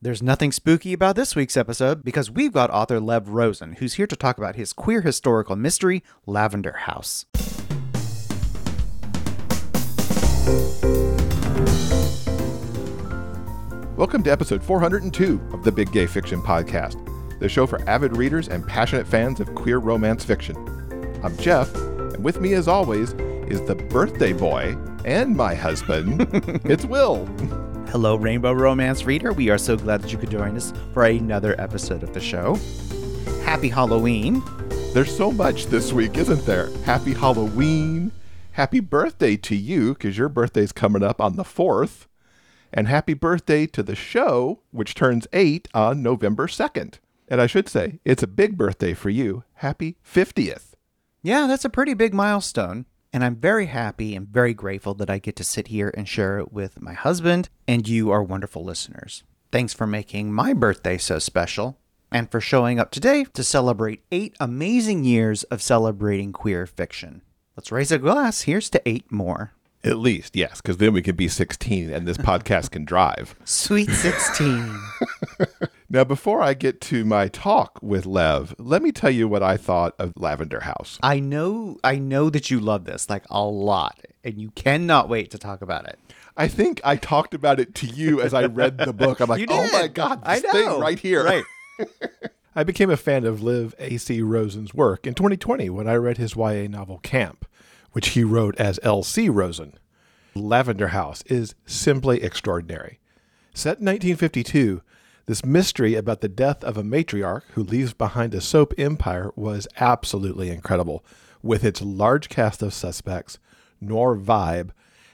There's nothing spooky about this week's episode because we've got author Lev Rosen, who's here to talk about his queer historical mystery, Lavender House. Welcome to episode 402 of the Big Gay Fiction Podcast, the show for avid readers and passionate fans of queer romance fiction. I'm Jeff, and with me, as always, is the birthday boy and my husband. it's Will. Hello, Rainbow Romance reader. We are so glad that you could join us for another episode of the show. Happy Halloween. There's so much this week, isn't there? Happy Halloween. Happy birthday to you, because your birthday's coming up on the 4th. And happy birthday to the show, which turns eight on November 2nd. And I should say, it's a big birthday for you. Happy 50th. Yeah, that's a pretty big milestone. And I'm very happy and very grateful that I get to sit here and share it with my husband and you, our wonderful listeners. Thanks for making my birthday so special and for showing up today to celebrate eight amazing years of celebrating queer fiction. Let's raise a glass. Here's to eight more. At least, yes, because then we can be 16 and this podcast can drive. Sweet 16. Now, before I get to my talk with Lev, let me tell you what I thought of Lavender House. I know I know that you love this like a lot and you cannot wait to talk about it. I think I talked about it to you as I read the book. I'm like, oh my God, I this thing right here. Right. I became a fan of Lev A.C. Rosen's work in 2020 when I read his YA novel Camp, which he wrote as L.C. Rosen. Lavender House is simply extraordinary. Set in 1952, this mystery about the death of a matriarch who leaves behind a soap empire was absolutely incredible, with its large cast of suspects, noir vibe,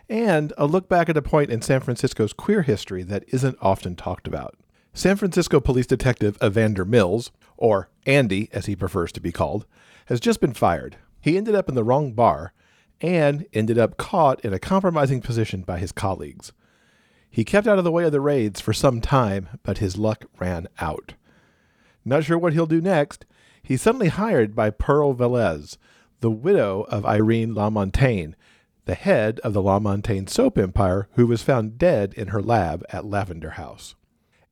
and a look back at a point in San Francisco's queer history that isn't often talked about. San Francisco police detective Evander Mills, or Andy as he prefers to be called, has just been fired. He ended up in the wrong bar and ended up caught in a compromising position by his colleagues. He kept out of the way of the raids for some time, but his luck ran out. Not sure what he'll do next, he's suddenly hired by Pearl Velez, the widow of Irene LaMontagne, the head of the LaMontagne soap empire, who was found dead in her lab at Lavender House.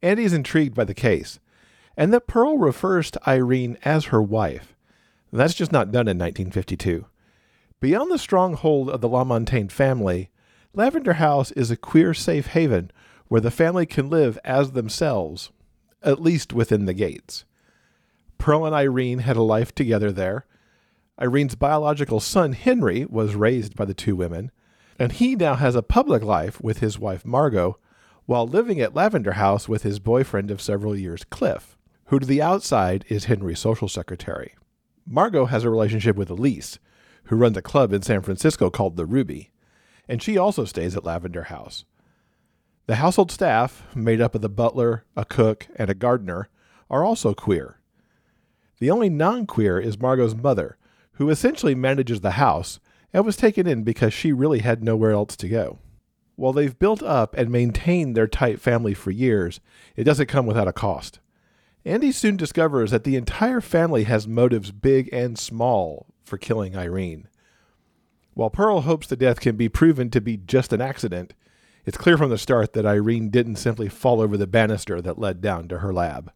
Andy is intrigued by the case, and that Pearl refers to Irene as her wife. That's just not done in 1952. Beyond the stronghold of the LaMontagne family, Lavender House is a queer safe haven where the family can live as themselves, at least within the gates. Pearl and Irene had a life together there. Irene's biological son, Henry, was raised by the two women, and he now has a public life with his wife, Margot, while living at Lavender House with his boyfriend of several years, Cliff, who to the outside is Henry's social secretary. Margot has a relationship with Elise, who runs a club in San Francisco called the Ruby, and she also stays at Lavender House. The household staff, made up of the butler, a cook, and a gardener, are also queer. The only non queer is Margot's mother, who essentially manages the house and was taken in because she really had nowhere else to go. While they've built up and maintained their tight family for years, it doesn't come without a cost. Andy soon discovers that the entire family has motives big and small for killing Irene. While Pearl hopes the death can be proven to be just an accident, it's clear from the start that Irene didn't simply fall over the banister that led down to her lab.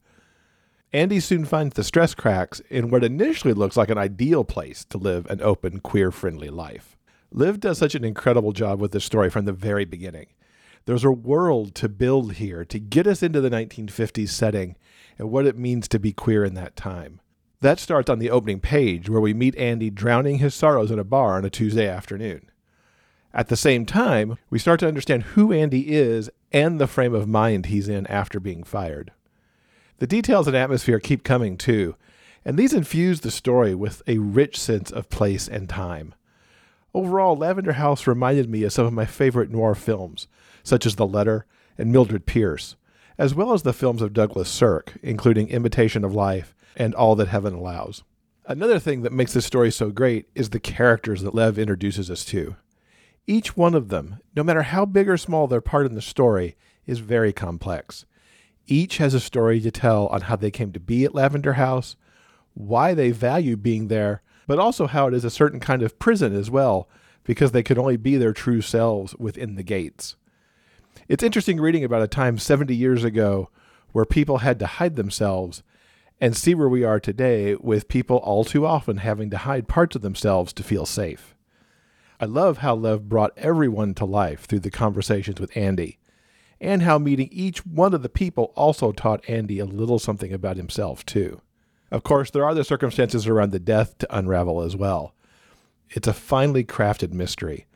Andy soon finds the stress cracks in what initially looks like an ideal place to live an open, queer friendly life. Lev does such an incredible job with this story from the very beginning. There's a world to build here to get us into the 1950s setting and what it means to be queer in that time. That starts on the opening page, where we meet Andy drowning his sorrows in a bar on a Tuesday afternoon. At the same time, we start to understand who Andy is and the frame of mind he's in after being fired. The details and atmosphere keep coming too, and these infuse the story with a rich sense of place and time. Overall, Lavender House reminded me of some of my favorite noir films, such as The Letter and Mildred Pierce, as well as the films of Douglas Sirk, including Imitation of Life and All That Heaven Allows. Another thing that makes this story so great is the characters that Lev introduces us to. Each one of them, no matter how big or small their part in the story, is very complex. Each has a story to tell on how they came to be at Lavender House, why they value being there, but also how it is a certain kind of prison as well, because they could only be their true selves within the gates. It's interesting reading about a time 70 years ago where people had to hide themselves, and see where we are today with people all too often having to hide parts of themselves to feel safe. I love how Lev brought everyone to life through the conversations with Andy, and how meeting each one of the people also taught Andy a little something about himself, too. Of course, there are the circumstances around the death to unravel as well. It's a finely crafted mystery.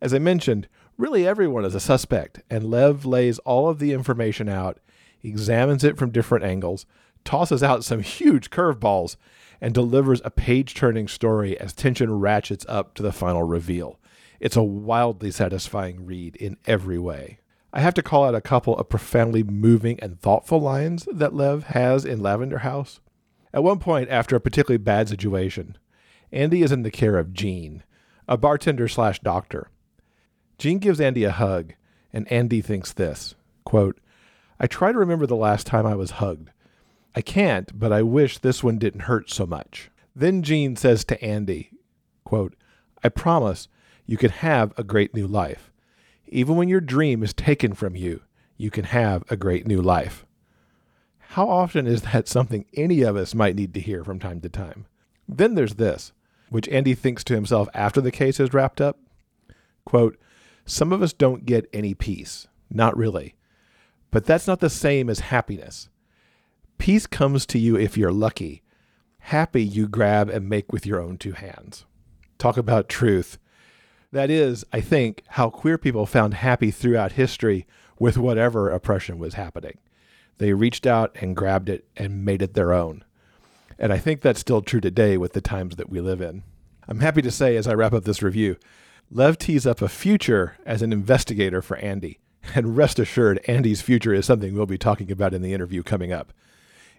As I mentioned, really everyone is a suspect, and Lev lays all of the information out, examines it from different angles, tosses out some huge curveballs, and delivers a page turning story as tension ratchets up to the final reveal. It's a wildly satisfying read in every way. I have to call out a couple of profoundly moving and thoughtful lines that Lev has in Lavender House. At one point, after a particularly bad situation, Andy is in the care of Jean, a bartender slash doctor. Jean gives Andy a hug, and Andy thinks this quote, I try to remember the last time I was hugged. I can't, but I wish this one didn't hurt so much. Then Jean says to Andy, quote, I promise you can have a great new life. Even when your dream is taken from you, you can have a great new life. How often is that something any of us might need to hear from time to time? Then there's this, which Andy thinks to himself after the case is wrapped up. Quote, Some of us don't get any peace. Not really. But that's not the same as happiness. Peace comes to you if you're lucky. Happy you grab and make with your own two hands. Talk about truth. That is, I think, how queer people found happy throughout history with whatever oppression was happening. They reached out and grabbed it and made it their own. And I think that's still true today with the times that we live in. I'm happy to say, as I wrap up this review, Lev tees up a future as an investigator for Andy. And rest assured, Andy's future is something we'll be talking about in the interview coming up.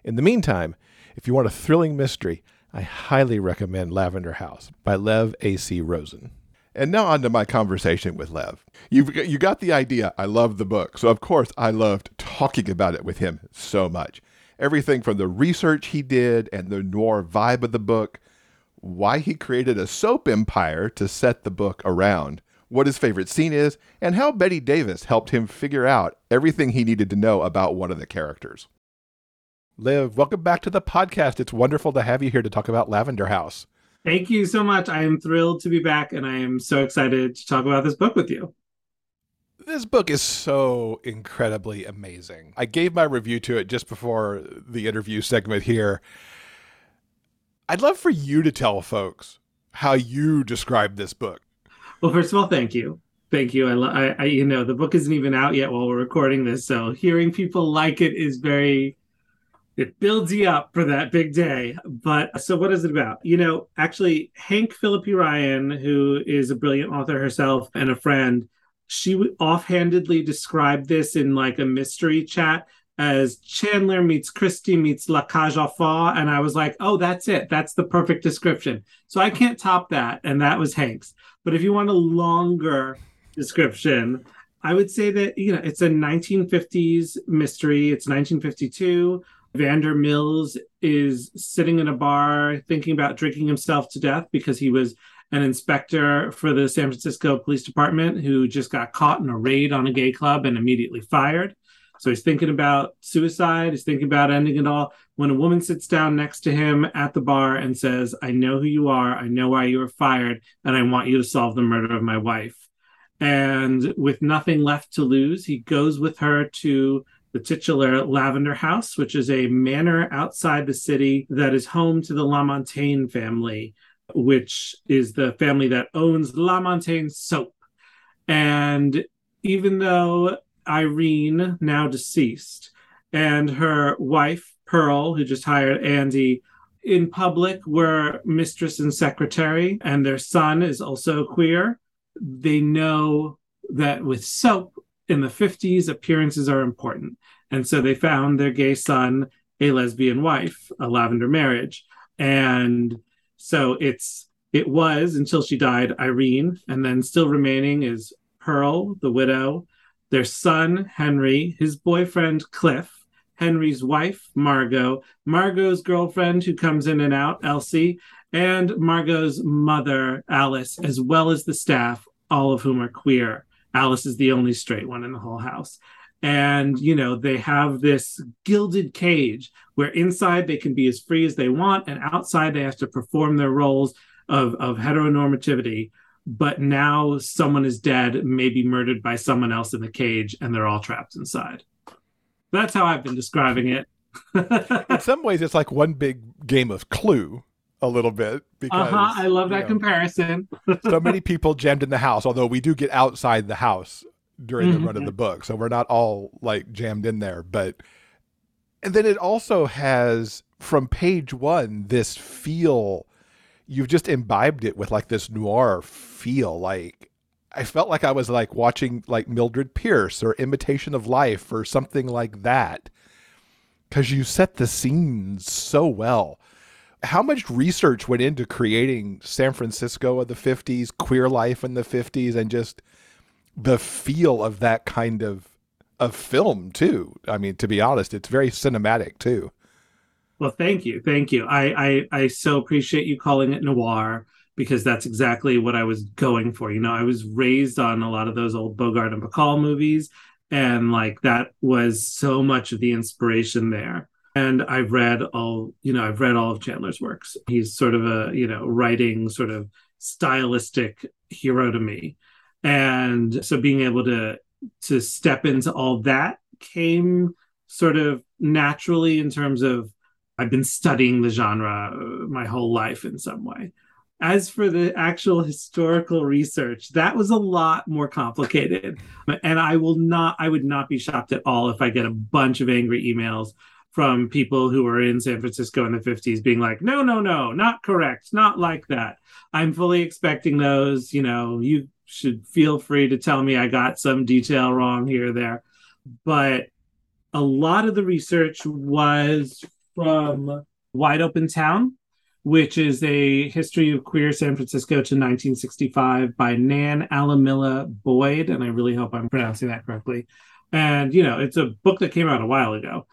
In the meantime, if you want a thrilling mystery, I highly recommend Lavender House by Lev A.C. Rosen. And now on to my conversation with Lev. You've you got the idea. I love the book. So of course I loved talking about it with him so much. Everything from the research he did and the noir vibe of the book, why he created a soap empire to set the book around, what his favorite scene is, and how Bette Davis helped him figure out everything he needed to know about one of the characters. Lev, welcome back to the podcast. It's wonderful to have you here to talk about Lavender House. Thank you so much. I am thrilled to be back and I am so excited to talk about this book with you. This book is so incredibly amazing. I gave my review to it just before the interview segment here. I'd love for you to tell folks how you describe this book. Well, first of all, thank you. Thank you. I, I, you know, the book isn't even out yet while we're recording this, so hearing people like it is very it builds you up for that big day. But so, what is it about? You know, actually, Hank Phillippi Ryan, who is a brilliant author herself and a friend, she offhandedly described this in like a mystery chat as Chandler meets Christie meets La Cage aux Folles. And I was like, oh, that's it. That's the perfect description. So I can't top that. And that was Hank's. But if you want a longer description, I would say that, you know, it's a 1950s mystery. It's 1952. Vander Mills is sitting in a bar thinking about drinking himself to death because he was an inspector for the San Francisco Police Department who just got caught in a raid on a gay club and immediately fired. So he's thinking about suicide. He's thinking about ending it all. When a woman sits down next to him at the bar and says, I know who you are. I know why you were fired. And I want you to solve the murder of my wife. And with nothing left to lose, he goes with her to the titular Lavender House, which is a manor outside the city that is home to the Lamontagne family, which is the family that owns Lamontagne soap. And even though Irene, now deceased, and her wife, Pearl, who just hired Andy, in public were mistress and secretary, and their son is also queer. They know that with soap in the 50s, appearances are important. And so they found their gay son a lesbian wife, a lavender marriage. And so it's it was until she died, Irene, and then still remaining is Pearl, the widow, their son, Henry, his boyfriend, Cliff, Henry's wife, Margot, Margot's girlfriend who comes in and out, Elsie, and Margot's mother, Alice, as well as the staff, all of whom are queer. Alice is the only straight one in the whole house. and you know they have this gilded cage where inside they can be as free as they want and outside they have to perform their roles of of heteronormativity. But now someone is dead maybe murdered by someone else in the cage and they're all trapped inside. That's how i've been describing it. In some ways it's like one big game of clue a little bit because uh-huh, i love that know, comparison so many people jammed in the house although we do get outside the house during mm-hmm. the run of the book. So we're not all like jammed in there. But, and then it also has from page one this feel, you've just imbibed it with like this noir feel. Like, I felt like I was like watching like Mildred Pierce or Imitation of Life or something like that. Because you set the scenes so well. How much research went into creating San Francisco of the 50s, queer life in the 50s, and just the feel of that kind of of film too. I mean, to be honest, it's very cinematic too. Well, thank you, thank you. I I, I so appreciate you calling it noir because that's exactly what I was going for. You know, I was raised on a lot of those old Bogart and Bacall movies, and like that was so much of the inspiration there. And I've read all, you know, I've read all of Chandler's works. He's sort of a, you know, writing sort of stylistic hero to me and so being able to to step into all that came sort of naturally in terms of I've been studying the genre uh, my whole life in some way. As for the actual historical research, that was a lot more complicated. And I will not, I would not be shocked at all if I get a bunch of angry emails from people who were in San Francisco in the 50s being like, no, no, no, not correct, not like that. I'm fully expecting those. You know, you should feel free to tell me I got some detail wrong here or there. But a lot of the research was from Wide Open Town, which is a history of queer San Francisco to 1965 by Nan Alamilla Boyd. And I really hope I'm pronouncing that correctly. And, you know, it's a book that came out a while ago.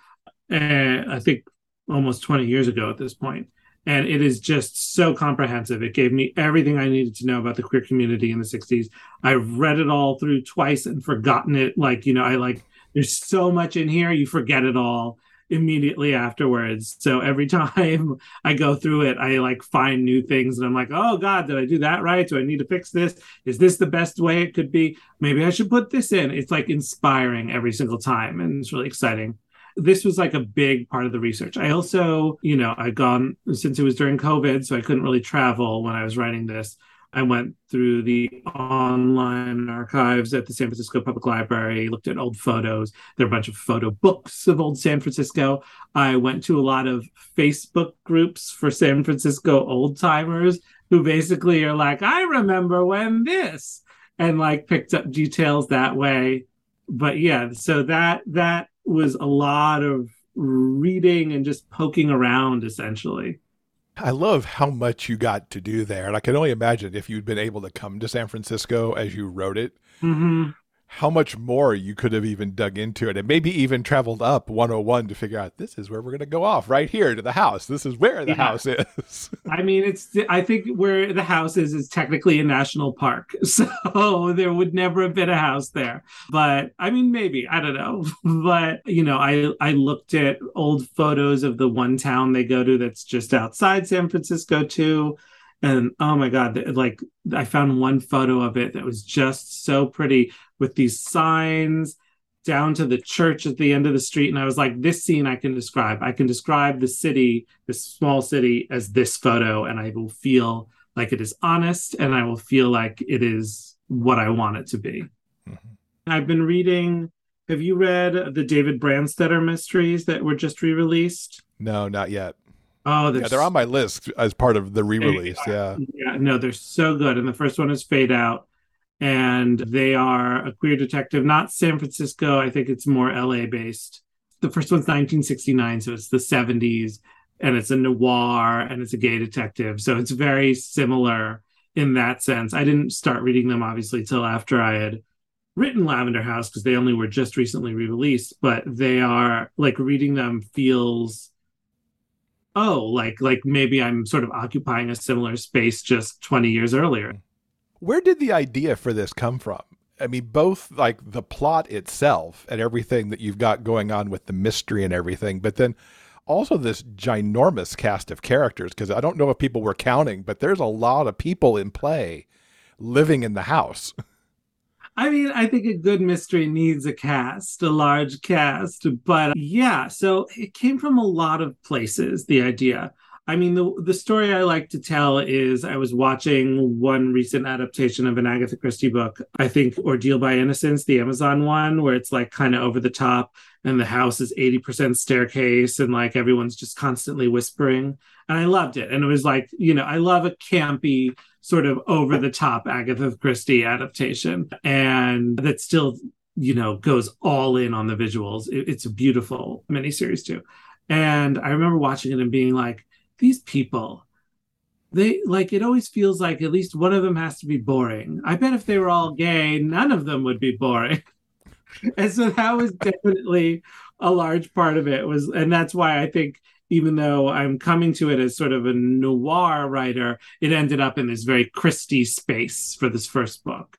And I think almost 20 years ago at this point and it is just so comprehensive. It gave me everything I needed to know about the queer community in the 60s. I've read it all through twice and forgotten it. Like, you know, I like, there's so much in here, you forget it all immediately afterwards. So every time I go through it, I like find new things and I'm like, oh God, did I do that right? Do I need to fix this? Is this the best way it could be? Maybe I should put this in. It's like inspiring every single time and it's really exciting this was like a big part of the research. I also, you know, I'd gone since it was during COVID, so I couldn't really travel when I was writing this. I went through the online archives at the San Francisco Public Library, looked at old photos. There are a bunch of photo books of old San Francisco. I went to a lot of Facebook groups for San Francisco old timers who basically are like, I remember when this, and like picked up details that way. But yeah, so that that was a lot of reading and just poking around essentially. I love how much you got to do there. And I can only imagine if you'd been able to come to San Francisco as you wrote it. Mm-hmm how much more you could have even dug into it and maybe even traveled up 101 to figure out this is where we're going to go off right here to the house. This is where the yeah. house is. I mean it's i think where the house is is technically a national park. So there would never have been a house there. But i mean maybe i don't know. But you know i i looked at old photos of the one town they go to that's just outside san francisco too and oh my god like i found one photo of it that was just so pretty with these signs down to the church at the end of the street. And i was like this scene i can describe. I can describe the city this small city as this photo and i will feel like it is honest and i will feel like it is what i want it to be. Mm-hmm. i've been reading have you read the david brandstetter mysteries that were just re-released? No not yet Oh, they're, yeah, they're on my list as part of the re-release. Yeah. Yeah, no, they're so good. And the first one is Fade Out. And they are a queer detective, not San Francisco. I think it's more LA based. The first one's 1969, so it's the 70s, and it's a noir and it's a gay detective. So it's very similar in that sense. I didn't start reading them obviously till after I had written Lavender House because they only were just recently re-released, but they are like reading them feels oh like like maybe i'm sort of occupying a similar space just 20 years earlier where did the idea for this come from I mean, both like the plot itself and everything that you've got going on with the mystery and everything, but then also this ginormous cast of characters. Because I don't know if people were counting, but there's a lot of people in play living in the house. I mean, I think a good mystery needs a cast, a large cast. But yeah, so it came from a lot of places, the idea. I mean, the the story I like to tell is I was watching one recent adaptation of an Agatha Christie book, I think Ordeal by Innocence, the Amazon one, where it's like kind of over the top and the house is 80% staircase and like everyone's just constantly whispering. And I loved it. And it was like, you know, I love a campy, sort of over the top Agatha Christie adaptation. And that still, you know, goes all in on the visuals. It, it's a beautiful miniseries too. And I remember watching it and being like, these people they like it always feels like at least one of them has to be boring i bet if they were all gay none of them would be boring and so that was definitely a large part of it was and that's why i think even though i'm coming to it as sort of a noir writer it ended up in this very christie space for this first book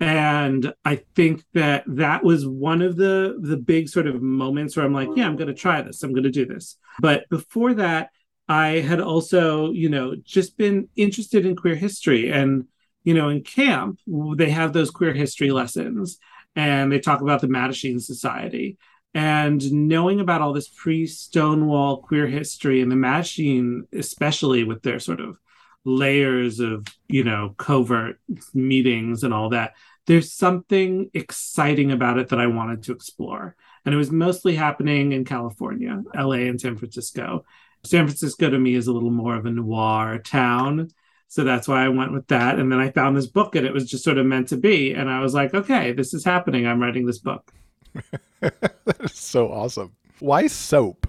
and i think that that was one of the the big sort of moments where i'm like yeah i'm going to try this i'm going to do this but before that I had also, you know, just been interested in queer history. And, you know, in camp, they have those queer history lessons and they talk about the Mattachine Society. And knowing about all this pre Stonewall queer history and the Mattachine, especially with their sort of layers of, you know, covert meetings and all that, there's something exciting about it that I wanted to explore. And it was mostly happening in California, LA, and San Francisco. San Francisco to me is a little more of a noir town. So that's why I went with that. And then I found this book and it was just sort of meant to be. And I was like, okay, this is happening. I'm writing this book. that is so awesome. Why soap?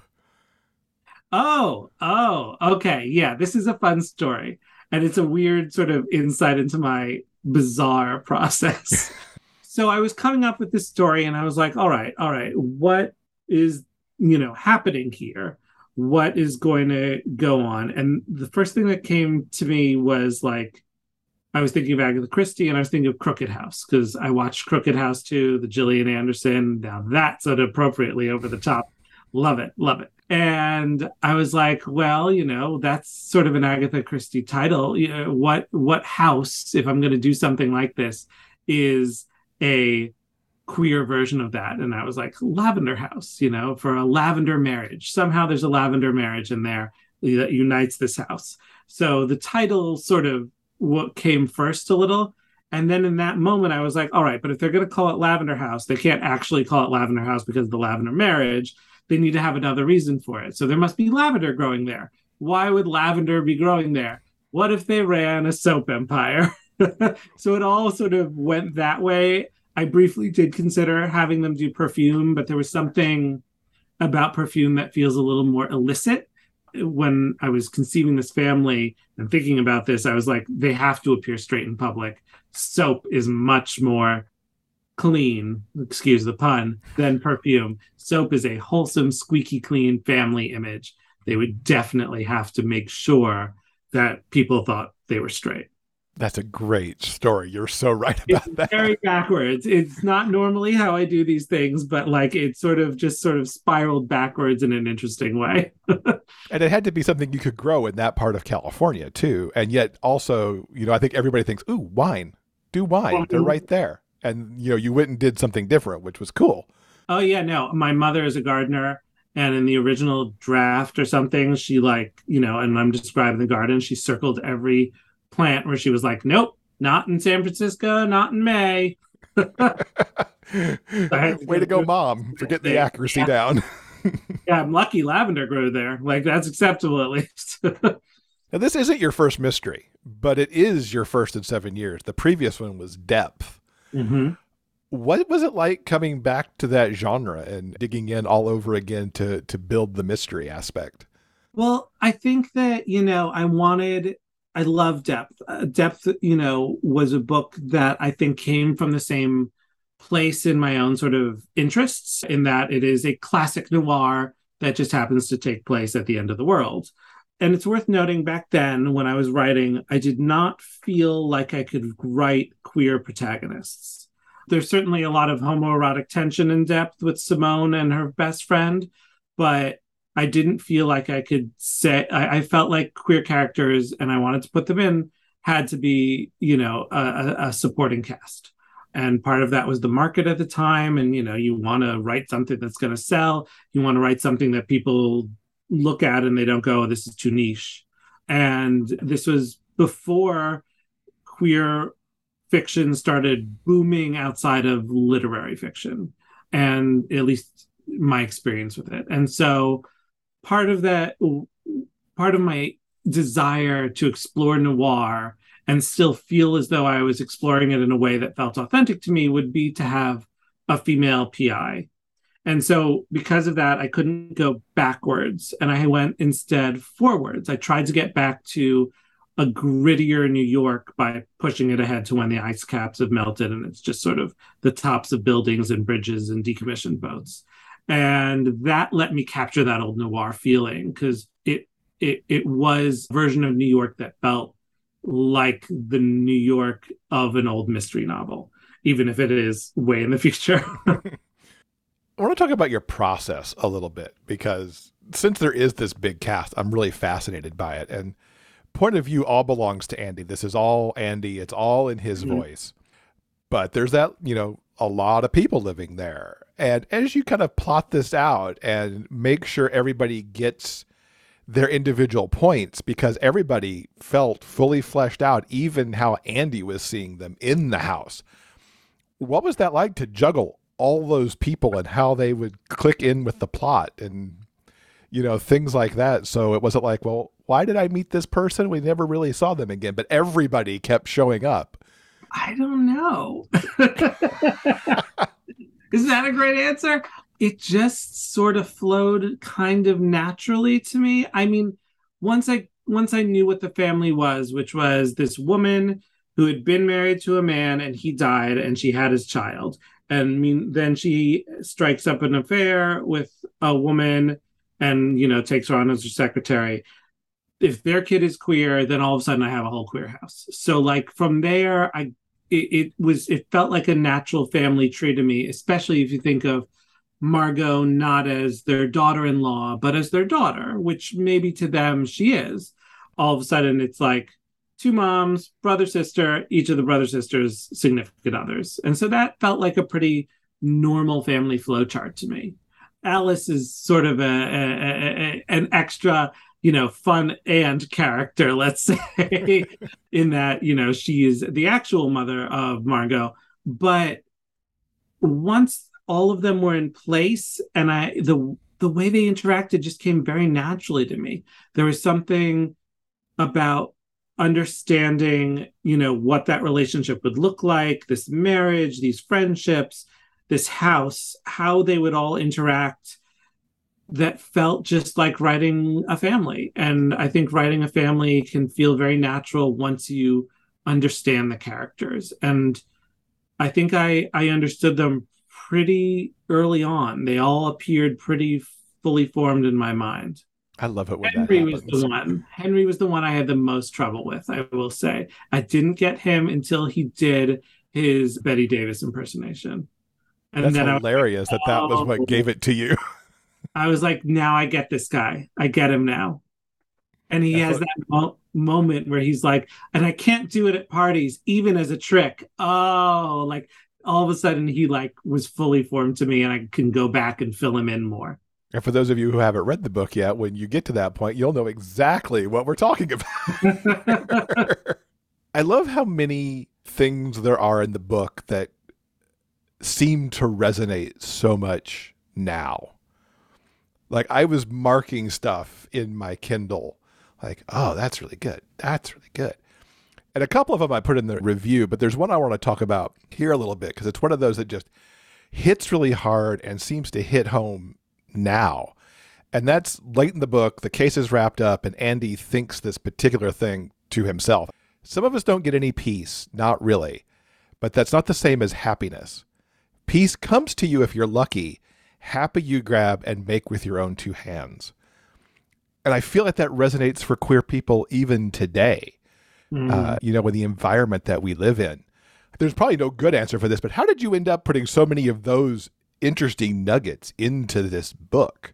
Oh, oh, okay. Yeah, this is a fun story. And it's a weird sort of insight into my bizarre process. so I was coming up with this story and I was like, all right, all right, what is, you know, happening here? what is going to go on. And the first thing that came to me was like, I was thinking of Agatha Christie and I was thinking of Crooked House because I watched Crooked House too, the Gillian Anderson. Now that's appropriately over the top. Love it, love it. And I was like, well, you know, that's sort of an Agatha Christie title. What what house, if I'm going to do something like this, is a queer version of that and i was like lavender house you know for a lavender marriage somehow there's a lavender marriage in there that unites this house so the title sort of what came first a little. And then in that moment i was like all right but if they're going to call it lavender house they can't actually call it lavender house because of the lavender marriage. They need to have another reason for it. So there must be lavender growing there. Why would lavender be growing there? What if they ran a soap empire? So it all sort of went that way. I briefly did consider having them do perfume, but there was something about perfume that feels a little more illicit. When I was conceiving this family and thinking about this, I was like, they have to appear straight in public. Soap is much more clean, excuse the pun, than perfume. Soap is a wholesome, squeaky clean family image. They would definitely have to make sure that people thought they were straight. That's a great story. You're so right about it's that. Very backwards. It's not normally how I do these things, but like it sort of just sort of spiraled backwards in an interesting way. and it had to be something you could grow in that part of California too. And yet also, you know, I think everybody thinks, "Ooh, wine. Do wine. They're right there." And you know, you went and did something different, which was cool. Oh yeah, no. My mother is a gardener and in the original draft or something, she like, you know, and I'm describing the garden, she circled every plant where she was like, nope, not in San Francisco, not in May. Way to go, mom, for getting the accuracy yeah. down. yeah, I'm lucky lavender grew there. Like, that's acceptable at least. now, this isn't your first mystery, but it is your first in seven years. The previous one was Depth. Mm-hmm. What was it like coming back to that genre and digging in all over again to to build the mystery aspect? Well, I think that, you know, I wanted I love Depth. Uh, Depth, you know, was a book that I think came from the same place in my own sort of interests, in that it is a classic noir that just happens to take place at the end of the world. And it's worth noting back then when I was writing, I did not feel like I could write queer protagonists. there's certainly a lot of homoerotic tension in depth with Simone and her best friend, but I didn't feel like I could say I, I felt like queer characters and I wanted to put them in had to be, you know, a, a supporting cast. And part of that was the market at the time. And, you know, you want to write something that's going to sell. You want to write something that people look at and they don't go, oh, this is too niche. And this was before queer fiction started booming outside of literary fiction, and at least my experience with it. And so part of that, part of my desire to explore noir and still feel as though I was exploring it in a way that felt authentic to me would be to have a female PI. And so, because of that, I couldn't go backwards and I went instead forwards. I tried to get back to a grittier New York by pushing it ahead to when the ice caps have melted and it's just sort of the tops of buildings and bridges and decommissioned boats. And that let me capture that old noir feeling because it it it was a version of New York that felt like the New York of an old mystery novel, even if it is way in the future. I want to talk about your process a little bit because since there is this big cast, I'm really fascinated by it. And point of view all belongs to Andy. This is all Andy. It's all in his mm-hmm. voice. But there's that, you know, a lot of people living there. And as you kind of plot this out and make sure everybody gets their individual points because everybody felt fully fleshed out, even how Andy was seeing them in the house. What was that like to juggle all those people and how they would click in with the plot and, you know, things like that? So it wasn't like, well, why did I meet this person? We never really saw them again, but everybody kept showing up. I don't know. Is that a great answer? it just sort of flowed kind of naturally to me. I mean, once I once I knew what the family was, which was this woman who had been married to a man and he died and she had his child. And mean, then she strikes up an affair with a woman and, you know, takes her on as her secretary. If their kid is queer, then all of a sudden I have a whole queer house. So like from there, I it, it was it felt like a natural family tree to me, especially if you think of Margot not as their daughter in law, but as their daughter, which maybe to them she is. All of a sudden, it's like two moms, brother, sister, each of the brother, sisters, significant others. And so that felt like a pretty normal family flow chart to me. Alice is sort of a, a, a an extra, you know, fun and character, let's say, in that, you know, she is the actual mother of Margot. But once all of them were in place and i the the way they interacted just came very naturally to me there was something about understanding you know what that relationship would look like this marriage these friendships this house how they would all interact that felt just like writing a family and i think writing a family can feel very natural once you understand the characters and i think i i understood them pretty early on. They all appeared pretty fully formed in my mind. I love it when Henry was the one. Henry was the one I had the most trouble with. I will say I didn't get him until he did his Bette Davis impersonation. And That's then hilarious like, that that was what oh. gave it to you. I was like, now I get this guy. I get him now. And he That's has what... that mo- moment where he's like, and I can't do it at parties, even as a trick. Oh, like all of a sudden he like was fully formed to me and I can go back and fill him in more. And for those of you who haven't read the book yet, when you get to that point, you'll know exactly what we're talking about. I love how many things there are in the book that seem to resonate so much now. Like I was marking stuff in my Kindle, like, oh, that's really good. That's really good. And a couple of them I put in the review, but there's one I want to talk about here a little bit because it's one of those that just hits really hard and seems to hit home now. And that's late in the book. The case is wrapped up, and Andy thinks this particular thing to himself. Some of us don't get any peace, not really, but that's not the same as happiness. Peace comes to you if you're lucky. Happy you grab and make with your own two hands. And I feel like that resonates for queer people even today mm. uh, you know, with the environment that we live in. there's probably no good answer for this, but how did you end up putting so many of those interesting nuggets into this book?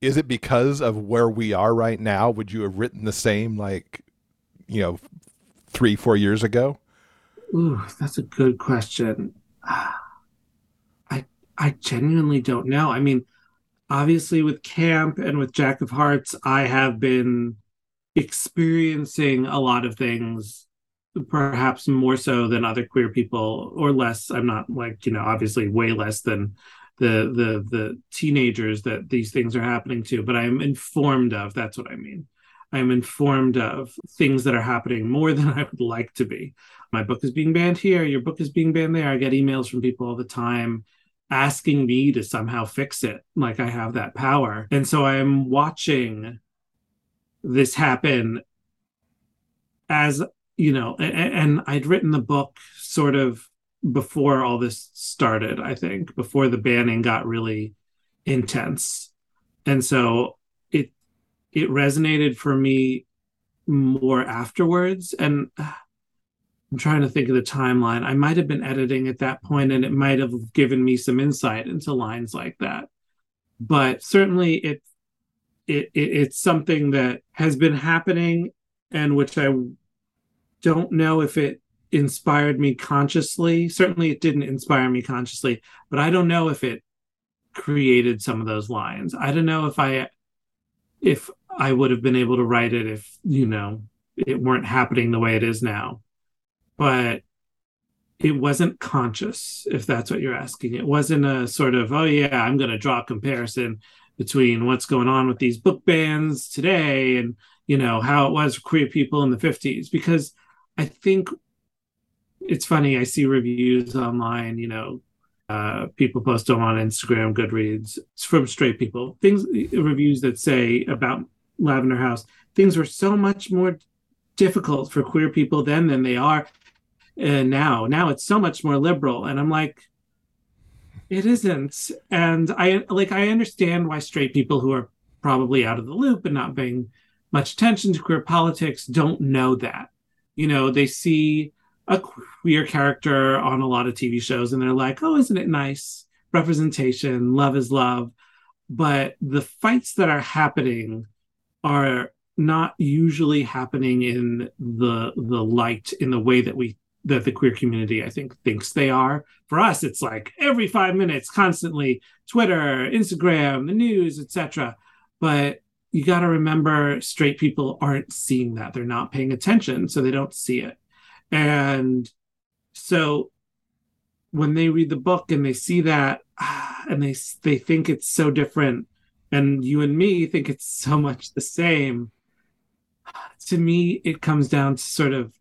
Is it because of where we are right now? Would you have written the same, like, you know, three, four years ago? Ooh, that's a good question. I genuinely don't know. I mean, obviously with camp and with Jack of Hearts, I have been experiencing a lot of things perhaps more so than other queer people or less. I'm not like you know obviously way less than the the the teenagers that these things are happening to but i'm informed of that's what i mean. I'm informed of things that are happening more than i would like to be. My book is being banned here. Your book is being banned there. I get emails from people all the time asking me to somehow fix it. Like i have that power. And so i'm watching this happen as you know and, i'd written the book sort of before all this started i think before the banning got really intense. And so it it resonated for me more afterwards. And i'm trying to think of the timeline i might have been editing at that point and it might have given me some insight into lines like that but certainly it, it, it it's something that has been happening and which i don't know if it inspired me consciously. Certainly, it didn't inspire me consciously, but I don't know if it created some of those lines. I don't know if I if I would have been able to write it if you know it weren't happening the way it is now. But it wasn't conscious, if that's what you're asking. It wasn't a sort of, oh yeah, I'm going to draw a comparison between what's going on with these book bans today and you know how it was for queer people in the 50s because I think it's funny. I see reviews online, you know, uh, people post them on Instagram, Goodreads, it's from straight people. Things, reviews that say about Lavender House, things were so much more difficult for queer people then than they are uh, now. Now it's so much more liberal, and I'm like, it isn't. And I like, I understand why straight people who are probably out of the loop and not paying much attention to queer politics don't know that you know, they see a queer character on a lot of TV shows and they're like, oh, isn't it nice? Representation, love is love. But the fights that are happening are not usually happening in the the light in the way that we that the queer community I think thinks they are. For us, it's like every five minutes, constantly Twitter, Instagram, the news, etc. But you got to remember straight people aren't seeing that they're not paying attention so they don't see it and so when they read the book and they see that and they they think it's so different and you and me think it's so much the same to me it comes down to sort of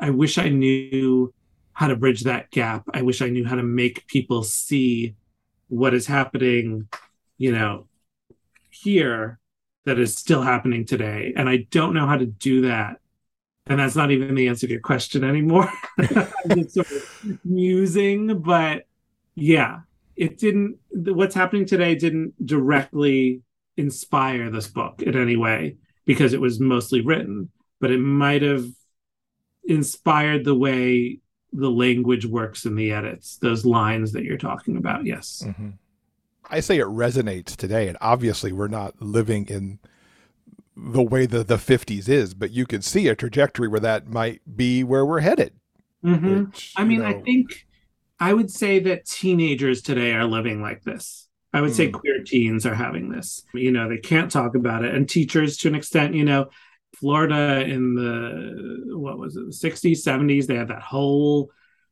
i wish i knew how to bridge that gap i wish i knew how to make people see what is happening you know here that is still happening today. And I don't know how to do that. And that's not even the answer to your question anymore. Sort of musing, but yeah, it didn't, what's happening today didn't directly inspire this book in any way because it was mostly written, but it might have inspired the way the language works in the edits, those lines that you're talking about. Yes. Mm-hmm. I say it resonates today, and obviously we're not living in the way the the 50s is, but you could see a trajectory where that might be where we're headed. Mm-hmm. Which, I mean, know... I think I would say that teenagers today are living like this. I would mm. say queer teens are having this. You know, they can't talk about it, and teachers to an extent. You know, Florida in the what was it, the 60s, 70s, they had that whole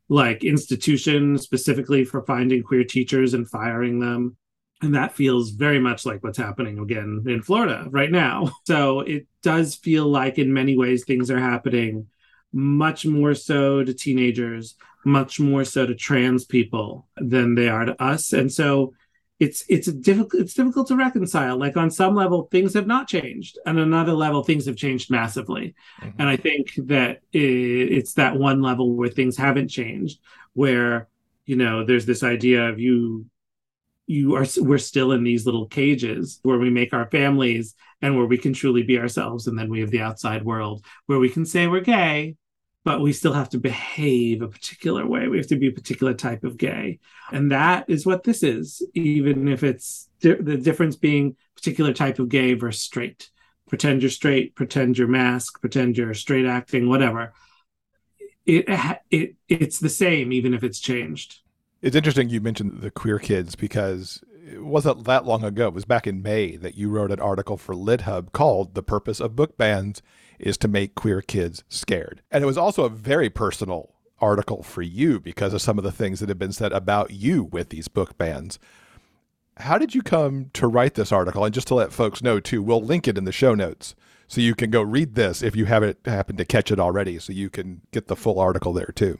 like institution specifically for finding queer teachers and firing them and that feels very much like what's happening again in Florida right now. So it does feel like, in many ways, things are happening much more so to teenagers, much more so to trans people than they are to us. And so it's it's a difficult it's difficult to reconcile. Like on some level, things have not changed, and another level, things have changed massively. Mm-hmm. And I think that it, it's that one level where things haven't changed, where you know there's this idea of you you are we're still in these little cages where we make our families and where we can truly be ourselves and then we have the outside world where we can say we're gay but we still have to behave a particular way. We have to be a particular type of gay. And that is what this is, even if it's di- the difference being particular type of gay versus straight. Pretend you're straight, pretend you're mask, pretend you're straight acting, whatever. It, it it's the same even if it's changed. It's interesting you mentioned the queer kids because it wasn't that long ago. It was back in May that you wrote an article for LitHub called "The Purpose of Book Bans is to make queer kids scared. And it was also a very personal article for you because of some of the things that have been said about you with these book bans. How did you come to write this article? And just to let folks know, too, we'll link it in the show notes so you can go read this if you haven't happened to catch it already, so you can get the full article there, too.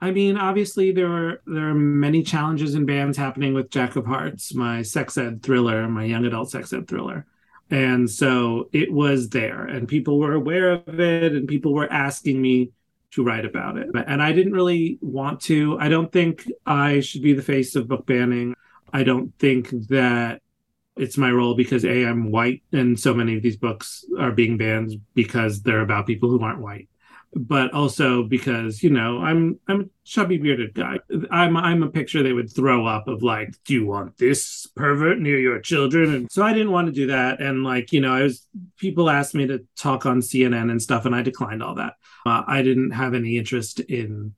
I mean, obviously there are there are many challenges and bans happening with Jack of Hearts, my sex ed thriller, my young adult sex ed thriller. And so it was there and people were aware of it and people were asking me to write about it. And i didn't really want to. I don't think i should be the face of book banning. I don't think that it's my role because a i'm white and so many of these books are being banned because they're about people who aren't white but also because you know I'm I'm a chubby bearded guy. I'm I'm a picture they would throw up of like, do you want this pervert near your children? And so I didn't want to do that. And like you know, I was people asked me to talk on CNN and stuff, and I declined all that. Uh, I didn't have any interest in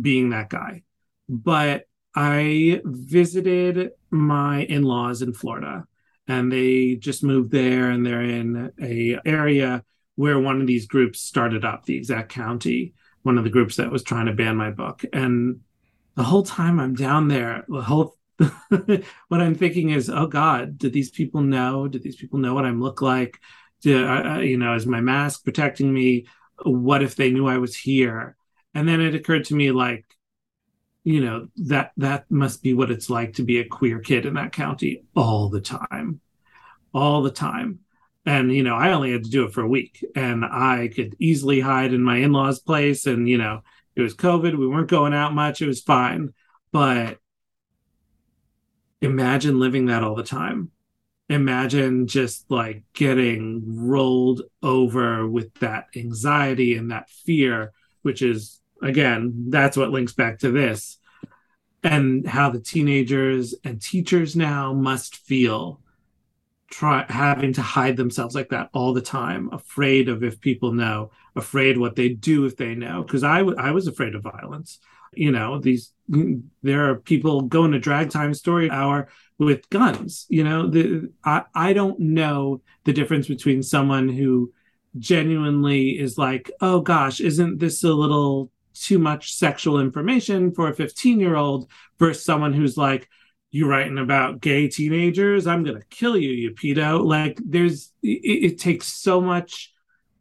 being that guy, but I visited my in laws in Florida, and they just moved there, and they're in a area where one of these groups started up, the exact county, one of the groups that was trying to ban my book. And the whole time I'm down there, the whole what I'm thinking is, oh God, did these people know? Did these people know what I look like? Uh, you know, is my mask protecting me? What if they knew I was here? And then it occurred to me, like, you know, that that must be what it's like to be a queer kid in that county all the time, all the time and you know i only had to do it for a week and i could easily hide in my in-laws place and you know it was covid we weren't going out much it was fine. But imagine living that all the time. Imagine just like getting rolled over with that anxiety and that fear which is again that's what links back to this and how the teenagers and teachers now must feel try having to hide themselves like that all the time afraid of if people know afraid what they do if they know because I, w- I was afraid of violence. You know these there are people going to drag time story hour with guns you know the I, I don't know the difference between someone who genuinely is like oh gosh isn't this a little too much sexual information for a 15 year old versus someone who's like you writing about gay teenagers i'm gonna kill you you pedo. Like there's it, it, takes so much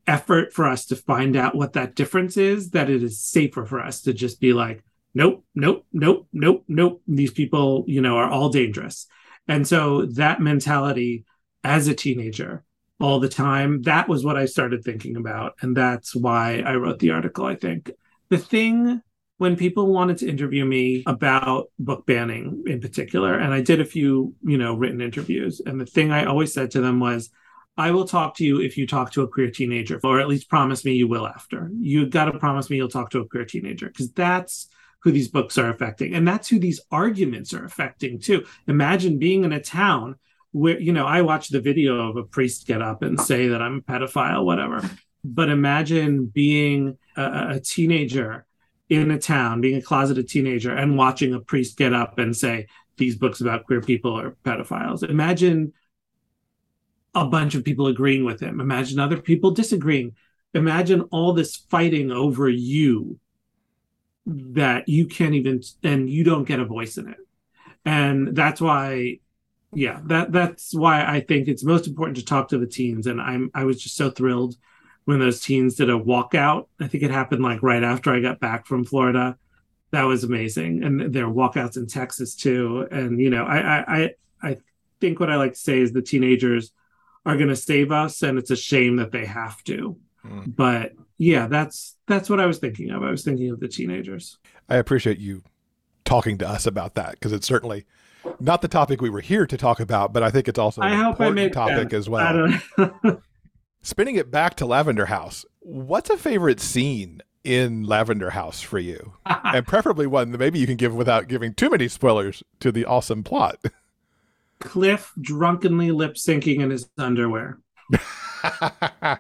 effort for us to find out what that difference is that it is safer for us to just be like nope nope nope nope nope these people you know are all dangerous. And so that mentality as a teenager all the time that was what i started thinking about. And that's why i wrote the article i think. The thing when people wanted to interview me about book banning in particular, and I did a few, you know, written interviews, and the thing I always said to them was, I will talk to you if you talk to a queer teenager, or at least promise me you will after. you've got to promise me you'll talk to a queer teenager because that's who these books are affecting. And that's who these arguments are affecting too. Imagine being in a town where, you know, I watched the video of a priest get up and say that I'm a pedophile, whatever. But imagine being a, a teenager in a town, being a closeted teenager, and watching a priest get up and say, These books about queer people are pedophiles. Imagine a bunch of people agreeing with him. Imagine other people disagreeing. Imagine all this fighting over you that you can't even, and you don't get a voice in it. And that's why yeah that that's why i think it's most important to talk to the teens and i'm i was just so thrilled when those teens did a walkout. I think it happened like right after I got back from Florida. That was amazing, and there are walkouts in Texas too. And you know, I I I think what I like to say is the teenagers are going to save us, and it's a shame that they have to. Mm. But yeah, that's that's what I was thinking of. I was thinking of the teenagers. I appreciate you talking to us about that because it's certainly not the topic we were here to talk about, but I think it's also an I important topic as well. Spinning it back to Lavender House, what's a favorite scene in Lavender House for you, and preferably one that maybe you can give without giving too many spoilers to the awesome plot. Cliff drunkenly lip syncing in his underwear.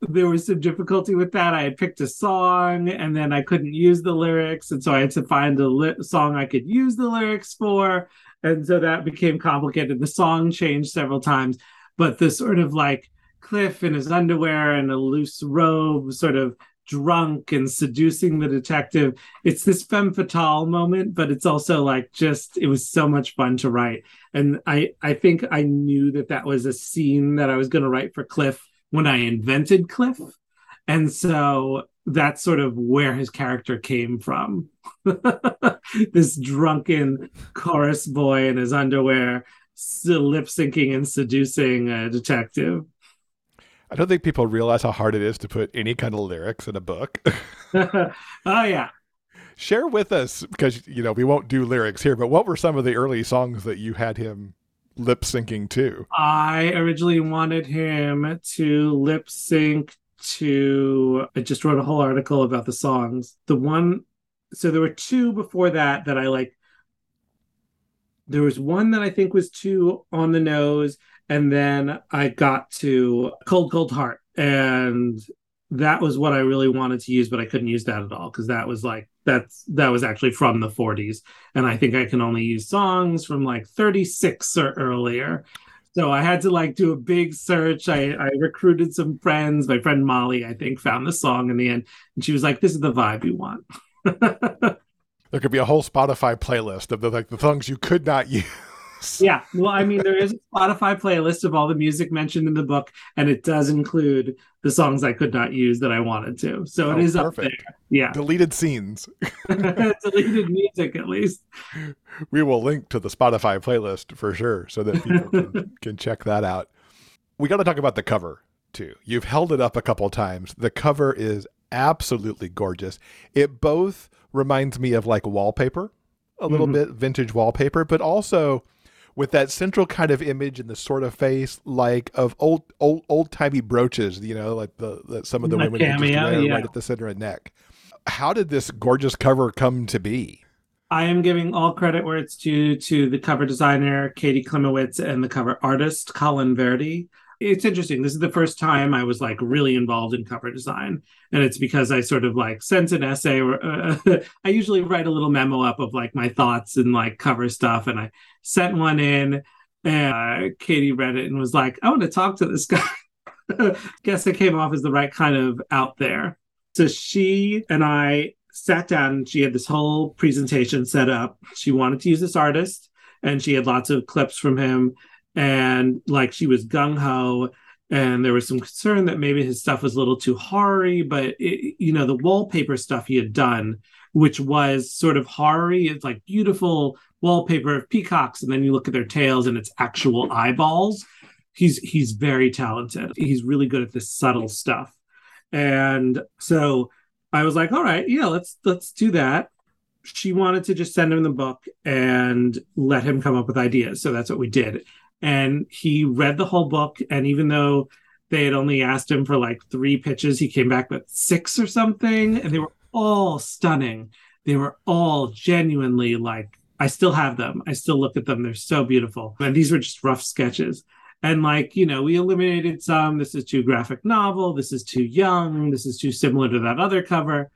there was some difficulty with that. I had picked a song and then I couldn't use the lyrics. And so I had to find a li- song I could use the lyrics for. And so that became complicated. The song changed several times, but the sort of like Cliff in his underwear and a loose robe, sort of drunk and seducing the detective. It's this femme fatale moment, but it's also like just it was so much fun to write. And I I think I knew that that was a scene that I was going to write for Cliff when I invented Cliff. And so that's sort of where his character came from. this drunken chorus boy in his underwear, lip syncing and seducing a detective. I don't think people realize how hard it is to put any kind of lyrics in a book. oh yeah. Share with us because you know we won't do lyrics here, but what were some of the early songs that you had him lip syncing to? I originally wanted him to lip sync to I just wrote a whole article about the songs. The one so there were two before that that I like there was one that I think was too on the nose and then I got to Cold Cold Heart, and that was what I really wanted to use, but I couldn't use that at all because that was like that's that was actually from the 40s, and I think I can only use songs from like 36 or earlier. So I had to like do a big search. I, I recruited some friends. My friend Molly, I think, found the song in the end, and she was like, "This is the vibe you want." there could be a whole Spotify playlist of the like the songs you could not use yeah. Well, I mean, there is a Spotify playlist of all the music mentioned in the book, and it does include the songs I could not use that I wanted to. So oh, it is perfect. up there. Yeah. Deleted scenes. Deleted music, at least. We will link to the Spotify playlist for sure so that people can, can check that out. We got to talk about the cover too. You've held it up a couple times. The cover is absolutely gorgeous. It both reminds me of like wallpaper, a little mm-hmm. bit vintage wallpaper, but also with that central kind of image and the sort of face like of old old old timey brooches, you know, like the, the some of the women cameo, wear yeah. right at the center of neck. How did this gorgeous cover come to be? I am giving all credit where it's due to the cover designer Katie Klimowicz and the cover artist Colin Verdi it's interesting. This is the first time I was like really involved in cover design, and it's because I sort of like sent an essay. Or uh, I usually write a little memo up of like my thoughts and like cover stuff, and I sent one in. And uh, Katie read it and was like, "I want to talk to this guy." Guess it came off as the right kind of out there. So she and I sat down. She had this whole presentation set up. She wanted to use this artist, and she had lots of clips from him and like she was gung ho and there was some concern that maybe his stuff was a little too horror but it, you know the wallpaper stuff he had done which was sort of horror it's like beautiful wallpaper of peacocks and then you look at their tails and it's actual eyeballs. He's he's very talented. He's really good at this subtle stuff. And so i was like all right yeah let's let's do that she wanted to just send him the book and let him come up with ideas. So that's what we did. And he read the whole book. And even though they had only asked him for like three pitches he came back with six or something. And they were all stunning. They were all genuinely like i still have them. I still look at them. They're so beautiful. And these were just rough sketches. And like you know we eliminated some. This is too graphic novel. This is too young. This is too similar to that other cover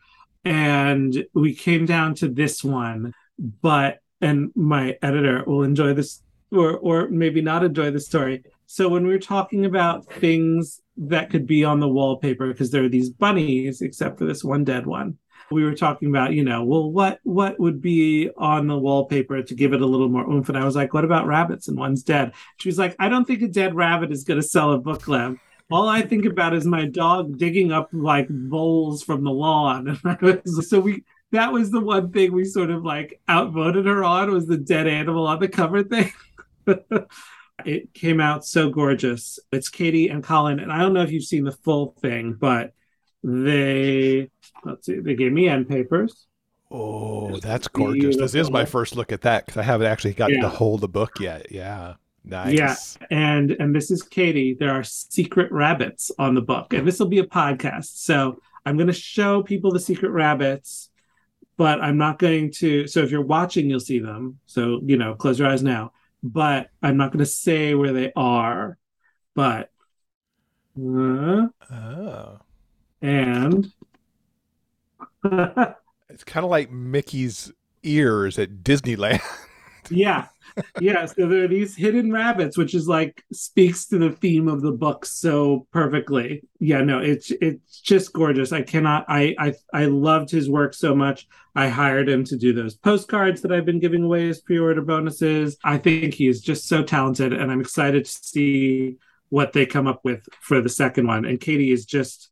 and we came down to this one but and my editor will enjoy this or or maybe not enjoy the story. So when we were talking about things that could be on the wallpaper, because there are these bunnies, except for this one dead one, we were talking about, you know, well, what what would be on the wallpaper to give it a little more oomph? And I was like, what about rabbits? And one's dead. She was like, I don't think a dead rabbit is going to sell a book club. All I think about is my dog digging up like bowls from the lawn. so we that was the one thing we sort of like outvoted her on was the dead animal on the cover thing. it came out so gorgeous. It's Katie and Colin, and I don't know if you've seen the full thing, but they let's see, they gave me end papers. Oh, that's gorgeous. Beautiful. This is my first look at that because I haven't actually gotten yeah. to hold the book yet. Yeah. Nice. Yeah, and and this is Katie. There are secret rabbits on the book, and this will be a podcast. So I'm going to show people the secret rabbits, but I'm not going to. So if you're watching, you'll see them. So, you know, close your eyes now. But I'm not going to say where they are. But. Uh, Oh. and. It's kind of like Mickey's ears at Disneyland. yeah yeah so there are these hidden rabbits which is like speaks to the theme of the book so perfectly. Yeah no it's it's just gorgeous. I cannot i i i loved his work so much. I hired him to do those postcards that i've been giving away as pre-order bonuses. I think he is just so talented and i'm excited to see what they come up with for the second one. And katie is just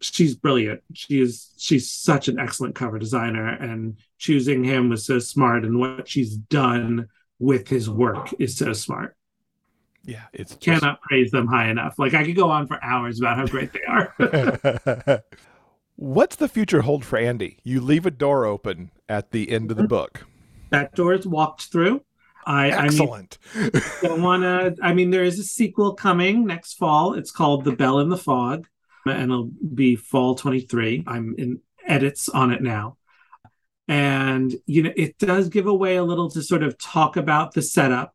she's brilliant. She is she's such an excellent cover designer and choosing him was so smart and what she's done with his work is so smart. Yeah, it's just... Cannot praise them high enough. Like I could go on for hours about how great they are. What's the future hold for Andy? You leave a door open at the end of the book. that door is walked through. I Excellent. I mean, don't want to. I mean, there is a sequel coming next fall. It's called The Bell in the Fog and it'll be fall 23. I'm in edits on it now. And, you know, it does give away a little to sort of talk about the setup,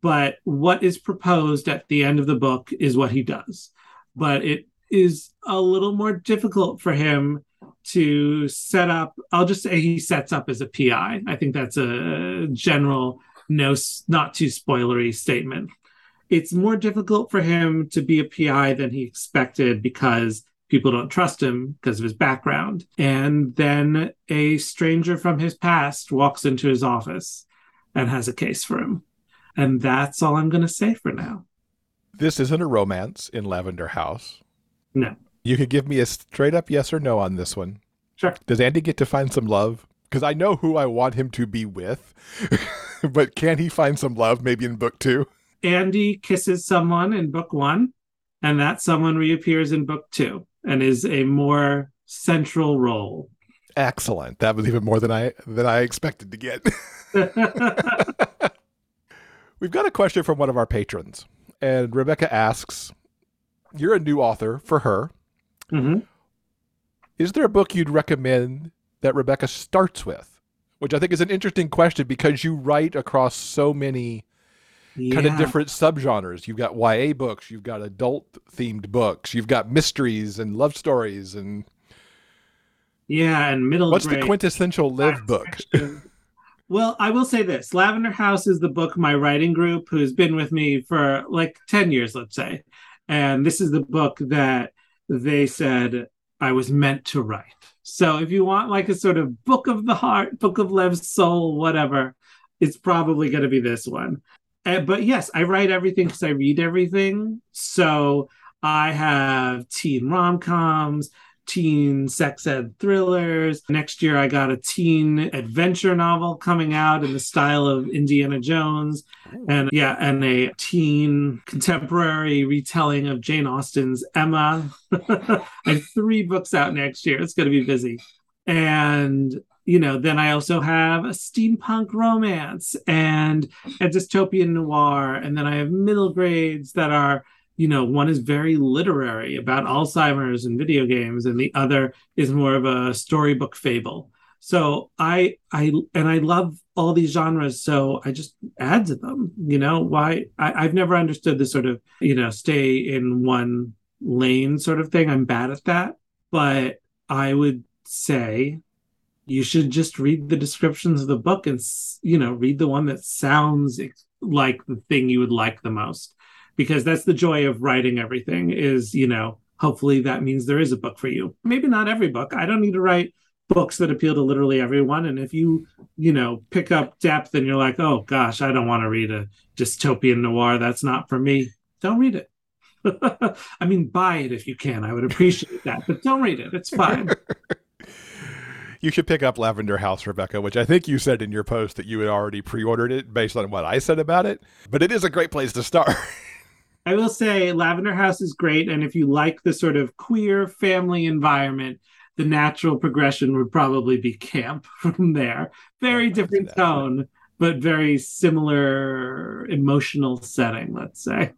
but what is proposed at the end of the book is what he does. But it is a little more difficult for him to set up. I'll just say he sets up as a PI. I think that's a general, no, not too spoilery statement it's more difficult for him to be a PI than he expected because people don't trust him because of his background. And then a stranger from his past walks into his office and has a case for him. And that's all I'm going to say for now. This isn't a romance in Lavender House. No. You could give me a straight up yes or no on this one. Sure. Does Andy get to find some love? Because I know who I want him to be with, but can he find some love maybe in book two? Andy kisses someone in book one, and that someone reappears in book two and is a more central role. Excellent. That was even more than I than I expected to get. We've got a question from one of our patrons, and Rebecca asks, "You're a new author for her. Mm-hmm. Is there a book you'd recommend that Rebecca starts with?" Which I think is an interesting question because you write across so many yeah. kind of different subgenres. You've got YA books, you've got adult themed books, you've got mysteries and love stories and yeah, and middle. What's grade the quintessential live book? well, I will say this: Lavender House is the book my writing group, who's been with me for like ten years, let's say, and this is the book that they said I was meant to write. So if you want like a sort of book of the heart, book of Lev's soul, whatever, it's probably going to be this one. Uh, but yes, I write everything because I read everything. So I have teen rom coms, teen sex ed thrillers. Next year, I got a teen adventure novel coming out in the style of Indiana Jones. And yeah, and a teen contemporary retelling of Jane Austen's Emma. I have three books out next year. It's going to be busy. And you know, then I also have a steampunk romance and a dystopian noir. And then I have middle grades that are, you know, one is very literary about Alzheimer's and video games, and the other is more of a storybook fable. So I I and I love all these genres, so I just add to them. You know, why I, I've never understood the sort of, you know, stay in one lane sort of thing. I'm bad at that. But I would say you should just read the descriptions of the book and you know read the one that sounds like the thing you would like the most. Because that's the joy of writing everything is you know hopefully that means there is a book for you. Maybe not every book. I don't need to write books that appeal to literally everyone. And if you you know pick up depth and you're like oh gosh i don't want to read a dystopian noir. That's not for me. Don't read it. I mean buy it if you can. I would appreciate that but don't read it. It's fine you should pick up Lavender House, Rebecca, which I think you said in your post that you had already pre ordered it based on what I said about it. But it is a great place to start. I will say Lavender House is great. And if you like the sort of queer family environment, the natural progression would probably be camp from there. Very different tone, but very similar emotional setting, let's say.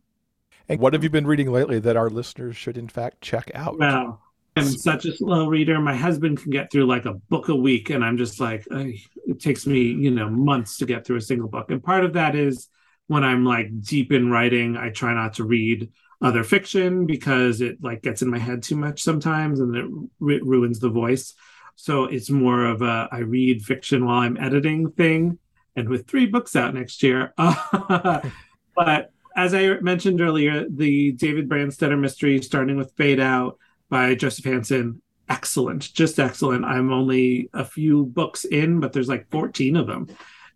And what have you been reading lately that our listeners should, in fact, check out? Well, I'm such a slow reader. My husband can get through like a book a week, and I'm just like, it takes me, you know, months to get through a single book. And part of that is when I'm like deep in writing, I try not to read other fiction because it like gets in my head too much sometimes, and it r- ruins the voice. So it's more of a I read fiction while I'm editing thing. And with three books out next year, but as I mentioned earlier, the David Brandstetter mystery, starting with Fade Out by Joseph Hansen, excellent, just excellent. I'm only a few books in, but there's like 14 of them.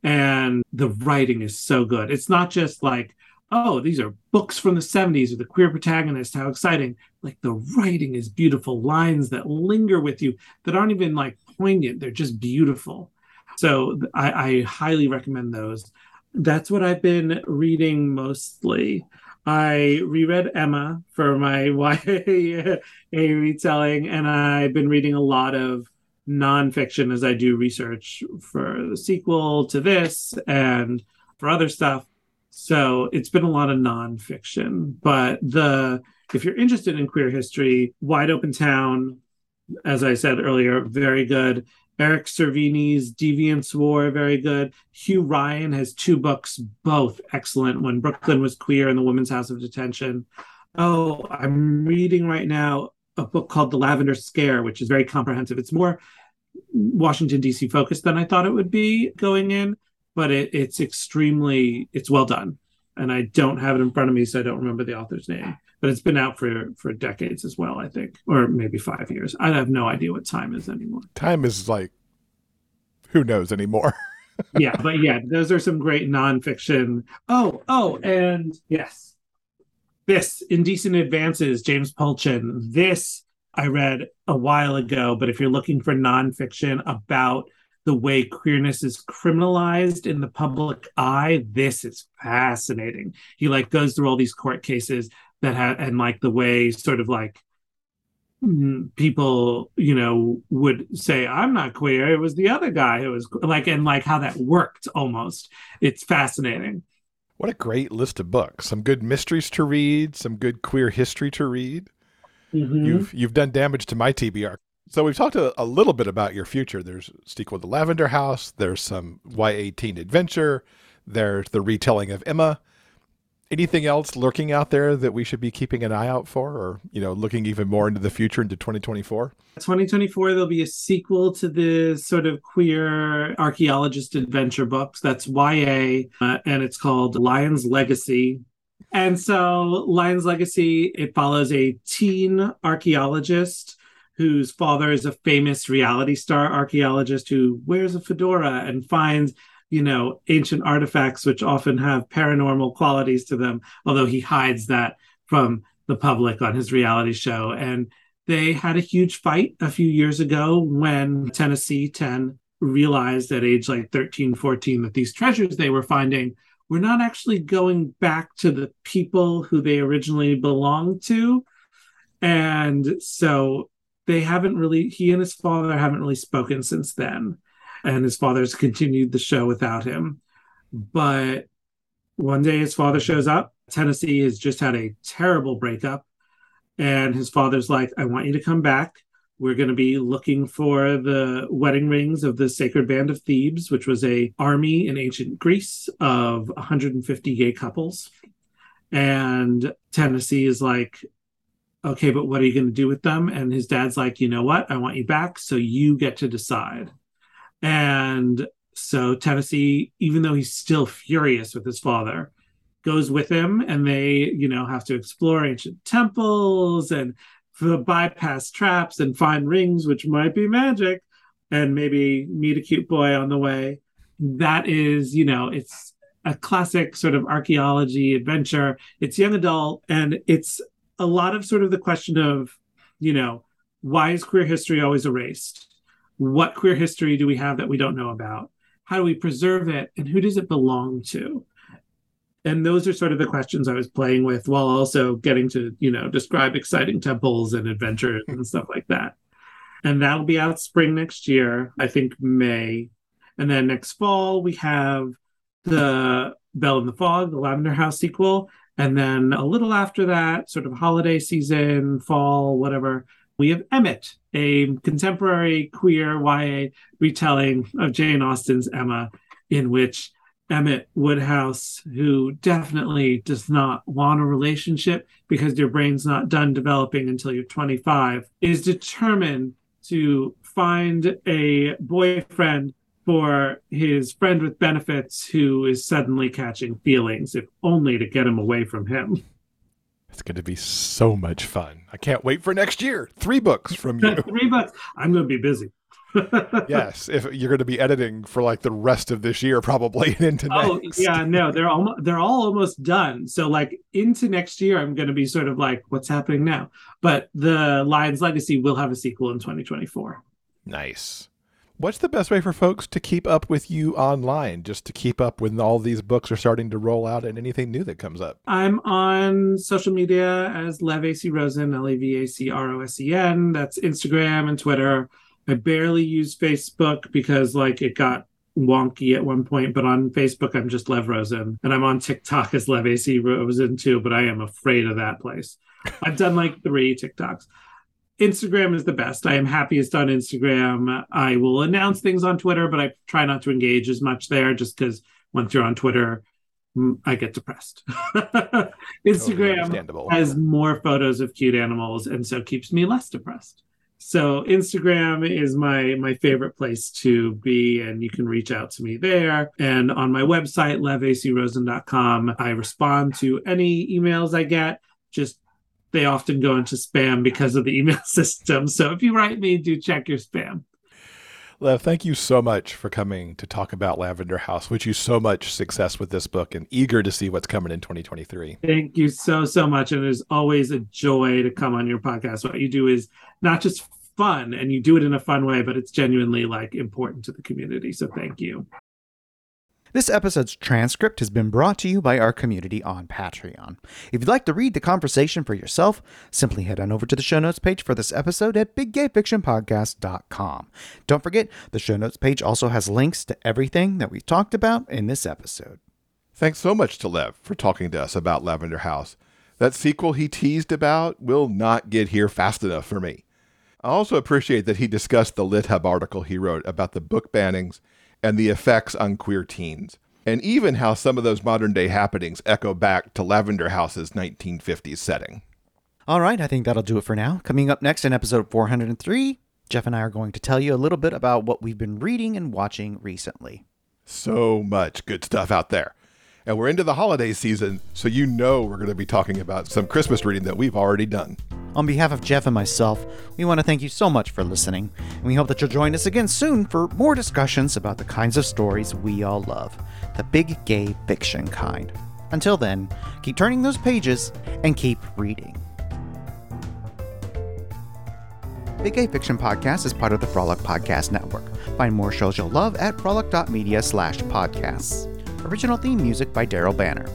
And the writing is so good. It's not just like, oh, these are books from the 70s with a queer protagonist. How exciting. Like the writing is beautiful, lines that linger with you that aren't even like poignant, they're just beautiful. So I, I highly recommend those that's what I've been reading mostly. I reread Emma for my YA retelling, and I've been reading a lot of nonfiction as I do research for the sequel to this and for other stuff. So it's been a lot of nonfiction. But the if you're interested in queer history, Wide Open Town, as I said earlier, very good. Eric Cervini's Deviants War, very good. Hugh Ryan has two books, both excellent. When Brooklyn Was Queer and The Women's House of Detention. Oh, I'm reading right now a book called The Lavender Scare, which is very comprehensive. It's more Washington D.C. focused than I thought it would be going in, but it, it's extremely it's well done. And I don't have it in front of me, so I don't remember the author's name. But it's been out for for decades as well, I think, or maybe five years. I have no idea what time is anymore. Time is like who knows anymore. yeah, but yeah, those are some great nonfiction. Oh, oh, and yes, this Indecent Advances, James Polchin. This I read a while ago, but if you're looking for nonfiction about the way queerness is criminalized in the public eye, this is fascinating. He like goes through all these court cases that had and like the way sort of like mm, people you know would say i'm not queer it was the other guy who was like and like how that worked almost. It's fascinating. What a great list of books. Some good mysteries to read some good queer history to read. Mm-hmm. you've you've done damage to my tbr so we've talked a, a, little bit about your future. There's sequel to lavender house. There's some y18 adventure. There's the retelling of emma anything else lurking out there that we should be keeping an eye out for or you know looking even more into the future into 2024 2024 there'll be a sequel to the sort of queer archaeologist adventure books that's ya uh, and it's called lion's legacy. And so lion's legacy it follows a teen archaeologist whose father is a famous reality star archaeologist who wears a fedora and finds you know, ancient artifacts, which often have paranormal qualities to them, although he hides that from the public on his reality show. And they had a huge fight a few years ago when Tennessee 10 realized at age like 13, 14 that these treasures they were finding were not actually going back to the people who they originally belonged to. And so they haven't really, he and his father haven't really spoken since then and his father's continued the show without him. But one day his father shows up. Tennessee has just had a terrible breakup. And his father's like, I want you to come back. We're going to be looking for the wedding rings of the Sacred Band of Thebes, which was a army in ancient Greece of 150 gay couples. And Tennessee is like, okay, but what are you going to do with them? And his dad's like, you know what? I want you back. So you get to decide. And so Tennessee, even though he's still furious with his father, goes with him and they, you know, have to explore ancient temples and bypass traps and find rings, which might be magic, and maybe meet a cute boy on the way. That is, you know, it's a classic sort of archaeology adventure. It's young adult and it's a lot of sort of the question of, you know, why is queer history always erased? What queer history do we have that we don't know about? How do we preserve it? And who does it belong to? And those are sort of the questions I was playing with while also getting to, you know, describe exciting temples and adventures and stuff like that. And that'll be out spring next year, I think May. And then next fall, we have the Bell in the Fog, the Lavender House sequel. And then a little after that, sort of holiday season, fall, whatever, We have Emmett, a contemporary queer YA retelling of Jane Austen's Emma, in which Emmett Woodhouse, who definitely does not want a relationship because your brain's not done developing until you're 25, is determined to find a boyfriend for his friend with benefits who is suddenly catching feelings, if only to get him away from him. It's going to be so much fun. I can't wait for next year. Three books from you. Three books. I'm going to be busy. yes, if you're going to be editing for like the rest of this year, probably and into oh, next. Oh yeah, no, they're all they're all almost done. So like into next year, I'm going to be sort of like, what's happening now? But the Lion's Legacy will have a sequel in 2024. Nice. What's the best way for folks to keep up with you online, just to keep up when all these books are starting to roll out and anything new that comes up? I'm on social media as Lev AC Rosen, L E V A C R O S E N. That's Instagram and Twitter. I barely use Facebook because like it got wonky at one point, but on Facebook I'm just Lev Rosen, and I'm on TikTok as Lev AC Rosen too. But I am afraid of that place. I've done like three TikToks. Instagram is the best. I am happiest on Instagram. I will announce things on Twitter, but I try not to engage as much there just because once you're on Twitter, mm, I get depressed. Instagram Understandable. has more photos of cute animals and so keeps me less depressed. So Instagram is my my favorite place to be and you can reach out to me there and on my website levacrosen.com I respond to any emails I get just they often go into spam because of the email system. So if you write me, do check your spam. Lev, thank you so much for coming to talk about Lavender House. Wish you so much success with this book and eager to see what's coming in 2023. Thank you so, so much. And it is always a joy to come on your podcast. What you do is not just fun and you do it in a fun way, but it's genuinely like important to the community. So thank you. This episode's transcript has been brought to you by our community on Patreon. If you'd like to read the conversation for yourself, simply head on over to the show notes page for this episode at biggayfictionpodcast.com. Don't forget, the show notes page also has links to everything that we talked about in this episode. Thanks so much to Lev for talking to us about Lavender House. That sequel he teased about will not get here fast enough for me. I also appreciate that he discussed the LitHub article he wrote about the book bannings and the effects on queer teens, and even how some of those modern day happenings echo back to Lavender House's 1950s setting. All right, I think that'll do it for now. Coming up next in episode 403, Jeff and I are going to tell you a little bit about what we've been reading and watching recently. So much good stuff out there. And we're into the holiday season, so you know we're going to be talking about some Christmas reading that we've already done. On behalf of Jeff and myself, we want to thank you so much for listening, and we hope that you'll join us again soon for more discussions about the kinds of stories we all love the big gay fiction kind. Until then, keep turning those pages and keep reading. Big Gay Fiction Podcast is part of the Frolic Podcast Network. Find more shows you'll love at frolic.media slash podcasts. Original theme music by Daryl Banner.